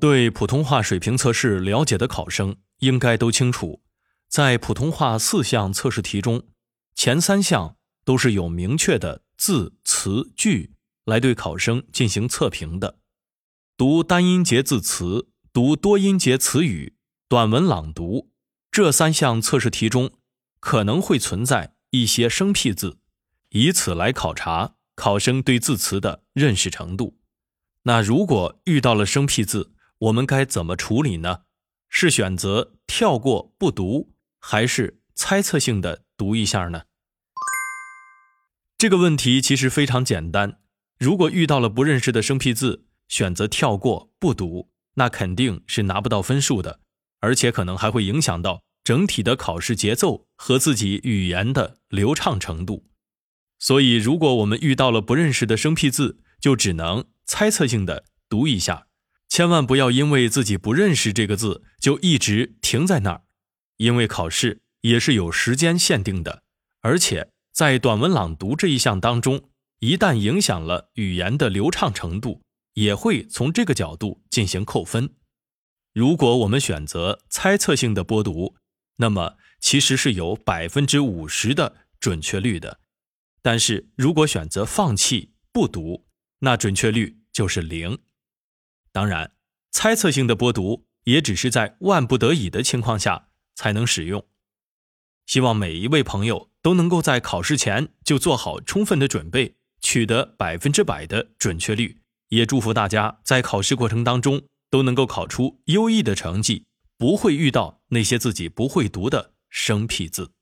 对普通话水平测试了解的考生应该都清楚，在普通话四项测试题中，前三项都是有明确的字词句来对考生进行测评的。读单音节字词、读多音节词语、短文朗读这三项测试题中，可能会存在一些生僻字，以此来考察考生对字词的认识程度。那如果遇到了生僻字，我们该怎么处理呢？是选择跳过不读，还是猜测性的读一下呢？这个问题其实非常简单。如果遇到了不认识的生僻字，选择跳过不读，那肯定是拿不到分数的，而且可能还会影响到整体的考试节奏和自己语言的流畅程度。所以，如果我们遇到了不认识的生僻字，就只能猜测性的读一下。千万不要因为自己不认识这个字就一直停在那儿，因为考试也是有时间限定的，而且在短文朗读这一项当中，一旦影响了语言的流畅程度，也会从这个角度进行扣分。如果我们选择猜测性的播读，那么其实是有百分之五十的准确率的，但是如果选择放弃不读，那准确率就是零。当然，猜测性的播读也只是在万不得已的情况下才能使用。希望每一位朋友都能够在考试前就做好充分的准备，取得百分之百的准确率。也祝福大家在考试过程当中都能够考出优异的成绩，不会遇到那些自己不会读的生僻字。